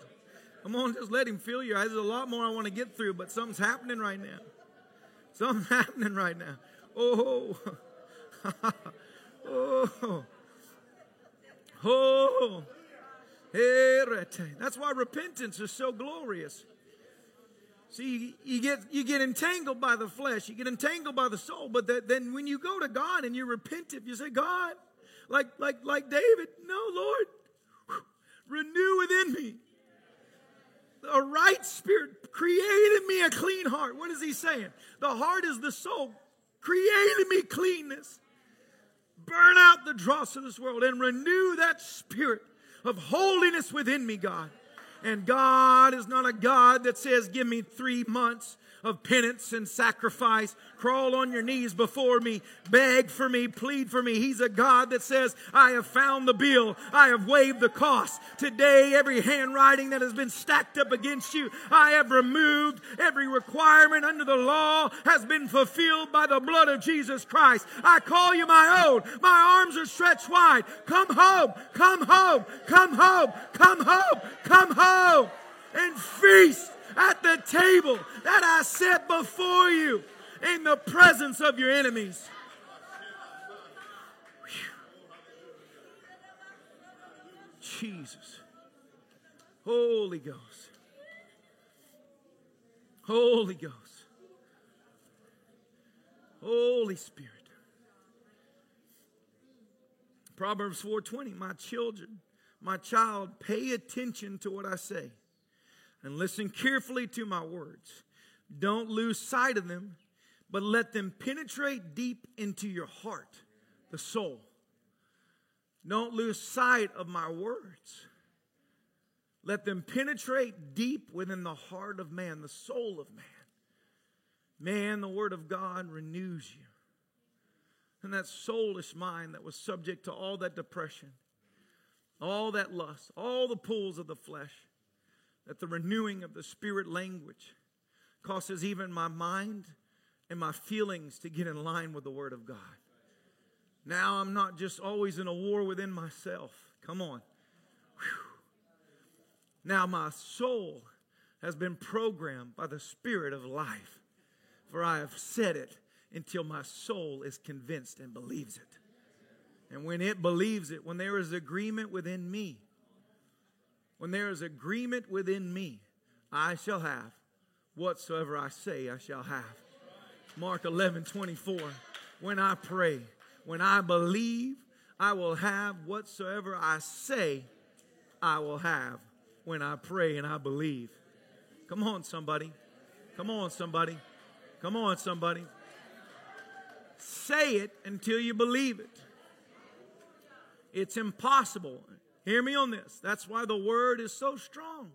Come on, just let him fill your eyes. There's a lot more I want to get through, but something's happening right now. Something's (laughs) happening right now. Oh, (laughs) oh, oh. That's why repentance is so glorious. See, you get you get entangled by the flesh, you get entangled by the soul, but that, then when you go to God and you repent, if you say, God, like like like David, no, Lord, renew within me a right spirit, created me a clean heart. What is he saying? The heart is the soul. Created me cleanness. Burn out the dross of this world and renew that spirit of holiness within me, God. And God is not a God that says, Give me three months of penance and sacrifice. Crawl on your knees before me, beg for me, plead for me. He's a God that says, I have found the bill, I have waived the cost. Today, every handwriting that has been stacked up against you, I have removed. Every requirement under the law has been fulfilled by the blood of Jesus Christ. I call you my own. My arms are stretched wide. Come home, come home, come home, come home, come home, and feast at the table that I set before you in the presence of your enemies. Jesus. Holy Ghost. Holy Ghost. Holy Spirit. Proverbs 4:20 My children, my child, pay attention to what I say and listen carefully to my words. Don't lose sight of them, but let them penetrate deep into your heart, the soul. Don't lose sight of my words. Let them penetrate deep within the heart of man, the soul of man. Man, the Word of God renews you. And that soulish mind that was subject to all that depression, all that lust, all the pulls of the flesh, that the renewing of the spirit language causes even my mind and my feelings to get in line with the Word of God. Now I'm not just always in a war within myself. Come on. Whew. Now my soul has been programmed by the Spirit of life, for I have said it until my soul is convinced and believes it. And when it believes it, when there is agreement within me, when there is agreement within me, I shall have whatsoever I say I shall have. Mark 11, 24. When I pray, when I believe, I will have whatsoever I say I will have when I pray and I believe. Come on, somebody. Come on, somebody. Come on, somebody. Say it until you believe it. It's impossible. Hear me on this. That's why the word is so strong,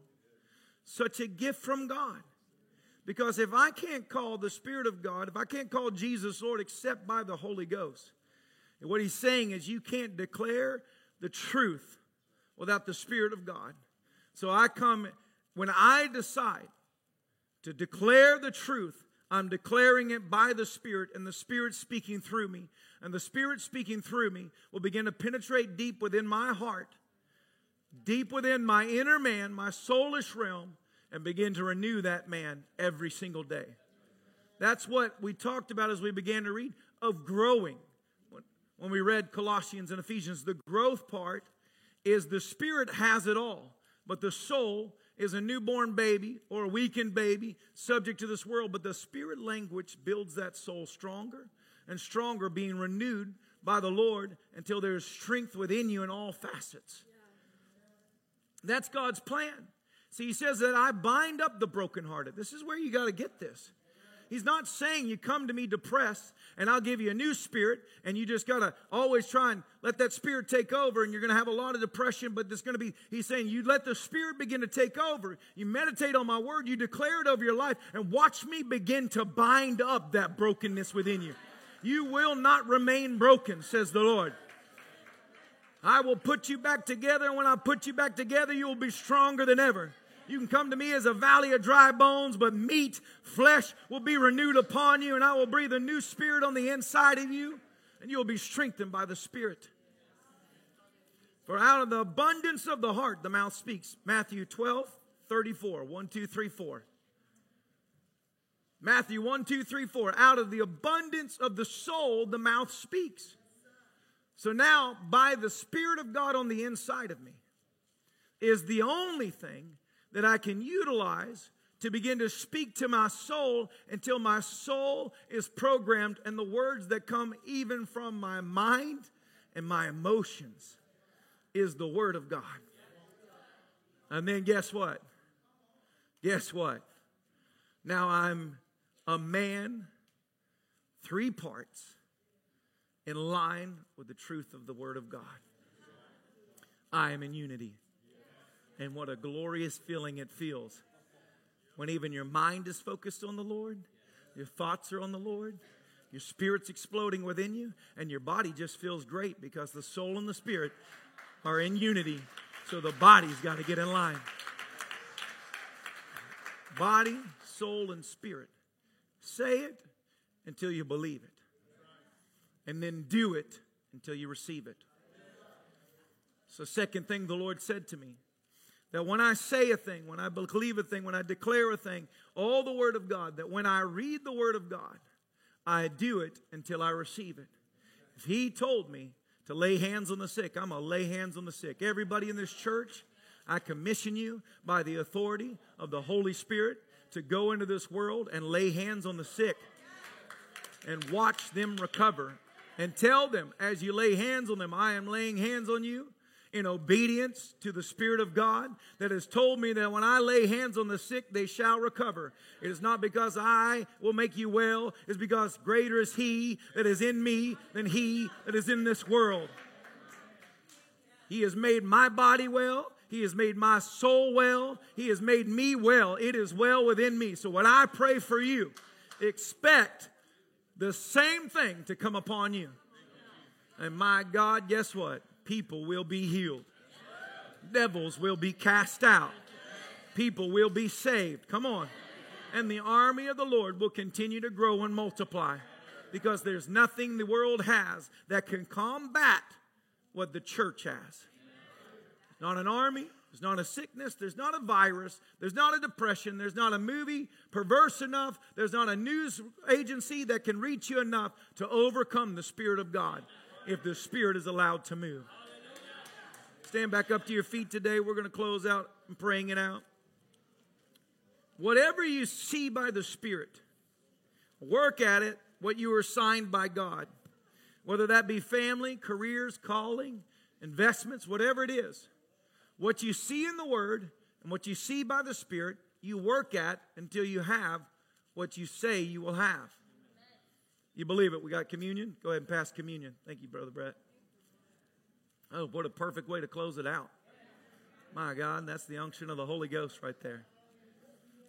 such a gift from God. Because if I can't call the Spirit of God, if I can't call Jesus Lord except by the Holy Ghost, and what he's saying is you can't declare the truth without the Spirit of God. So I come, when I decide to declare the truth, I'm declaring it by the Spirit, and the Spirit speaking through me. And the Spirit speaking through me will begin to penetrate deep within my heart deep within my inner man, my soulish realm, and begin to renew that man every single day. That's what we talked about as we began to read of growing. When we read Colossians and Ephesians, the growth part is the spirit has it all, but the soul is a newborn baby or a weakened baby subject to this world, but the spirit language builds that soul stronger and stronger, being renewed by the Lord until there is strength within you in all facets. That's God's plan. See, He says that I bind up the brokenhearted. This is where you got to get this. He's not saying you come to me depressed and I'll give you a new spirit and you just got to always try and let that spirit take over and you're going to have a lot of depression, but there's going to be, he's saying you let the spirit begin to take over. You meditate on my word, you declare it over your life and watch me begin to bind up that brokenness within you. You will not remain broken, says the Lord. I will put you back together, and when I put you back together, you will be stronger than ever. You can come to me as a valley of dry bones, but meat, flesh will be renewed upon you, and I will breathe a new spirit on the inside of you, and you will be strengthened by the Spirit. For out of the abundance of the heart, the mouth speaks. Matthew 12, 34. 1, 2, 3, 4. Matthew 1, 2, 3, 4. Out of the abundance of the soul, the mouth speaks. So now, by the Spirit of God on the inside of me, is the only thing that I can utilize to begin to speak to my soul until my soul is programmed and the words that come even from my mind and my emotions is the Word of God. And then guess what? Guess what? Now I'm a man, three parts, in line with the truth of the Word of God. I am in unity. And what a glorious feeling it feels when even your mind is focused on the Lord, your thoughts are on the Lord, your spirit's exploding within you, and your body just feels great because the soul and the spirit are in unity. So the body's got to get in line. Body, soul, and spirit. Say it until you believe it. And then do it until you receive it. So, second thing the Lord said to me that when I say a thing, when I believe a thing, when I declare a thing, all the Word of God, that when I read the Word of God, I do it until I receive it. If He told me to lay hands on the sick, I'm going to lay hands on the sick. Everybody in this church, I commission you by the authority of the Holy Spirit to go into this world and lay hands on the sick and watch them recover. And tell them as you lay hands on them, I am laying hands on you in obedience to the Spirit of God that has told me that when I lay hands on the sick, they shall recover. It is not because I will make you well, it's because greater is He that is in me than He that is in this world. He has made my body well. He has made my soul well. He has made me well. It is well within me. So when I pray for you, expect the same thing to come upon you. And my God, guess what? people will be healed, devils will be cast out, people will be saved. Come on. And the army of the Lord will continue to grow and multiply because there's nothing the world has that can combat what the church has. Not an army, there's not a sickness, there's not a virus, there's not a depression, there's not a movie perverse enough, there's not a news agency that can reach you enough to overcome the Spirit of God if the Spirit is allowed to move. Stand back up to your feet today. We're going to close out and praying it out. Whatever you see by the Spirit, work at it what you were assigned by God. Whether that be family, careers, calling, investments, whatever it is. What you see in the Word and what you see by the Spirit, you work at until you have what you say you will have. You believe it? We got communion? Go ahead and pass communion. Thank you, Brother Brett. Oh, what a perfect way to close it out. My God, that's the unction of the Holy Ghost right there.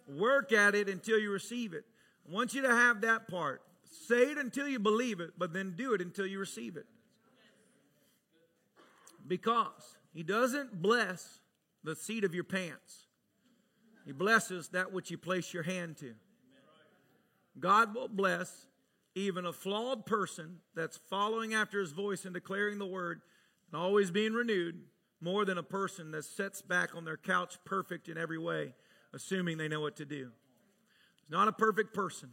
Work at it until you receive it. I want you to have that part. Say it until you believe it, but then do it until you receive it. Because He doesn't bless the seat of your pants, He blesses that which you place your hand to. God will bless even a flawed person that's following after his voice and declaring the word and always being renewed, more than a person that sits back on their couch perfect in every way, assuming they know what to do. He's not a perfect person,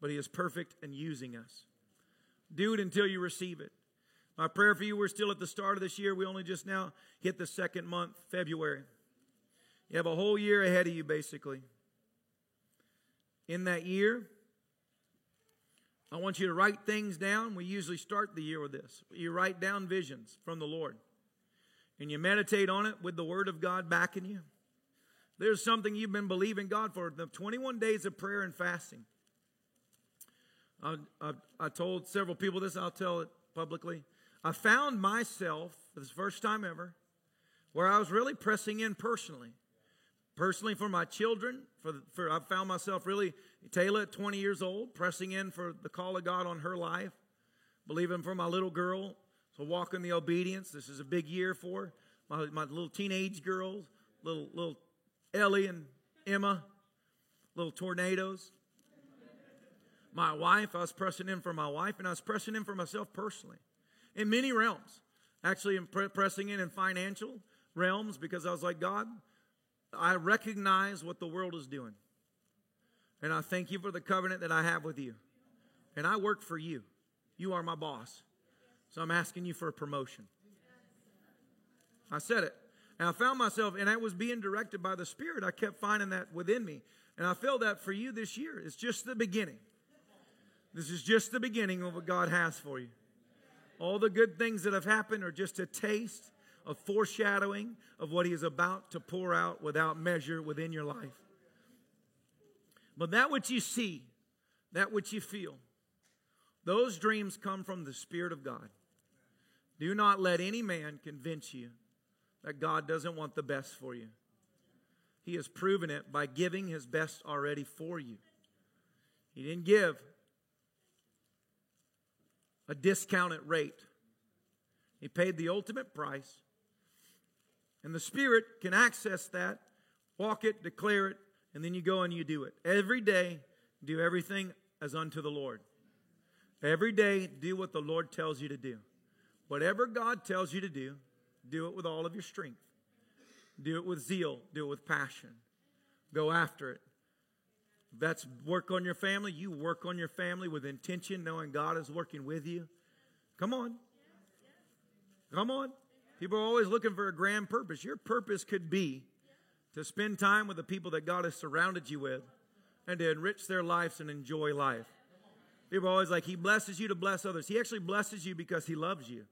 but he is perfect in using us. Do it until you receive it. My prayer for you, we're still at the start of this year. We only just now hit the second month, February. You have a whole year ahead of you, basically. In that year, I want you to write things down. We usually start the year with this. You write down visions from the Lord, and you meditate on it with the Word of God backing you. There's something you've been believing God for the 21 days of prayer and fasting. I, I, I told several people this, I'll tell it publicly. I found myself, for the first time ever, where I was really pressing in personally. Personally, for my children, for, for I found myself really, Taylor at 20 years old, pressing in for the call of God on her life, believing for my little girl to walk in the obedience. This is a big year for my, my little teenage girls, little, little Ellie and Emma, little tornadoes. My wife, I was pressing in for my wife, and I was pressing in for myself personally in many realms. Actually, I'm pressing in in financial realms because I was like, God, I recognize what the world is doing. And I thank you for the covenant that I have with you. And I work for you. You are my boss. So I'm asking you for a promotion. I said it. And I found myself, and I was being directed by the Spirit. I kept finding that within me. And I feel that for you this year. It's just the beginning. This is just the beginning of what God has for you. All the good things that have happened are just a taste a foreshadowing of what he is about to pour out without measure within your life. But that which you see, that which you feel, those dreams come from the Spirit of God. Do not let any man convince you that God doesn't want the best for you. He has proven it by giving his best already for you. He didn't give a discounted rate, he paid the ultimate price and the Spirit can access that, walk it, declare it, and then you go and you do it. Every day, do everything as unto the Lord. Every day, do what the Lord tells you to do. Whatever God tells you to do, do it with all of your strength. Do it with zeal. Do it with passion. Go after it. That's work on your family, you work on your family with intention, knowing God is working with you. Come on. Come on. People are always looking for a grand purpose. Your purpose could be to spend time with the people that God has surrounded you with and to enrich their lives and enjoy life. People are always like, He blesses you to bless others. He actually blesses you because He loves you.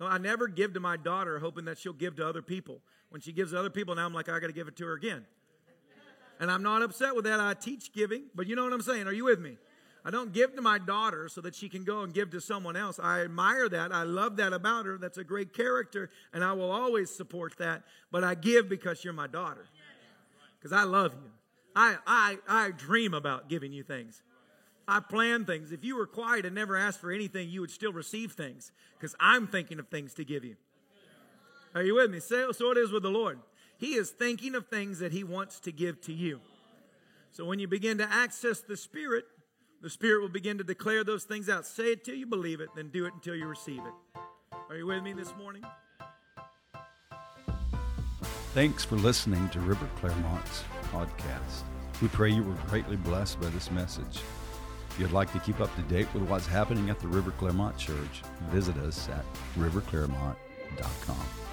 I never give to my daughter hoping that she'll give to other people. When she gives to other people, now I'm like, I got to give it to her again. And I'm not upset with that. I teach giving, but you know what I'm saying? Are you with me? I don't give to my daughter so that she can go and give to someone else. I admire that. I love that about her. That's a great character, and I will always support that. But I give because you're my daughter. Because I love you. I, I, I dream about giving you things. I plan things. If you were quiet and never asked for anything, you would still receive things because I'm thinking of things to give you. Are you with me? So, so it is with the Lord. He is thinking of things that He wants to give to you. So when you begin to access the Spirit, the Spirit will begin to declare those things out. Say it till you believe it, then do it until you receive it. Are you with me this morning? Thanks for listening to River Clermont's podcast. We pray you were greatly blessed by this message. If you'd like to keep up to date with what's happening at the River Clermont Church, visit us at riverclermont.com.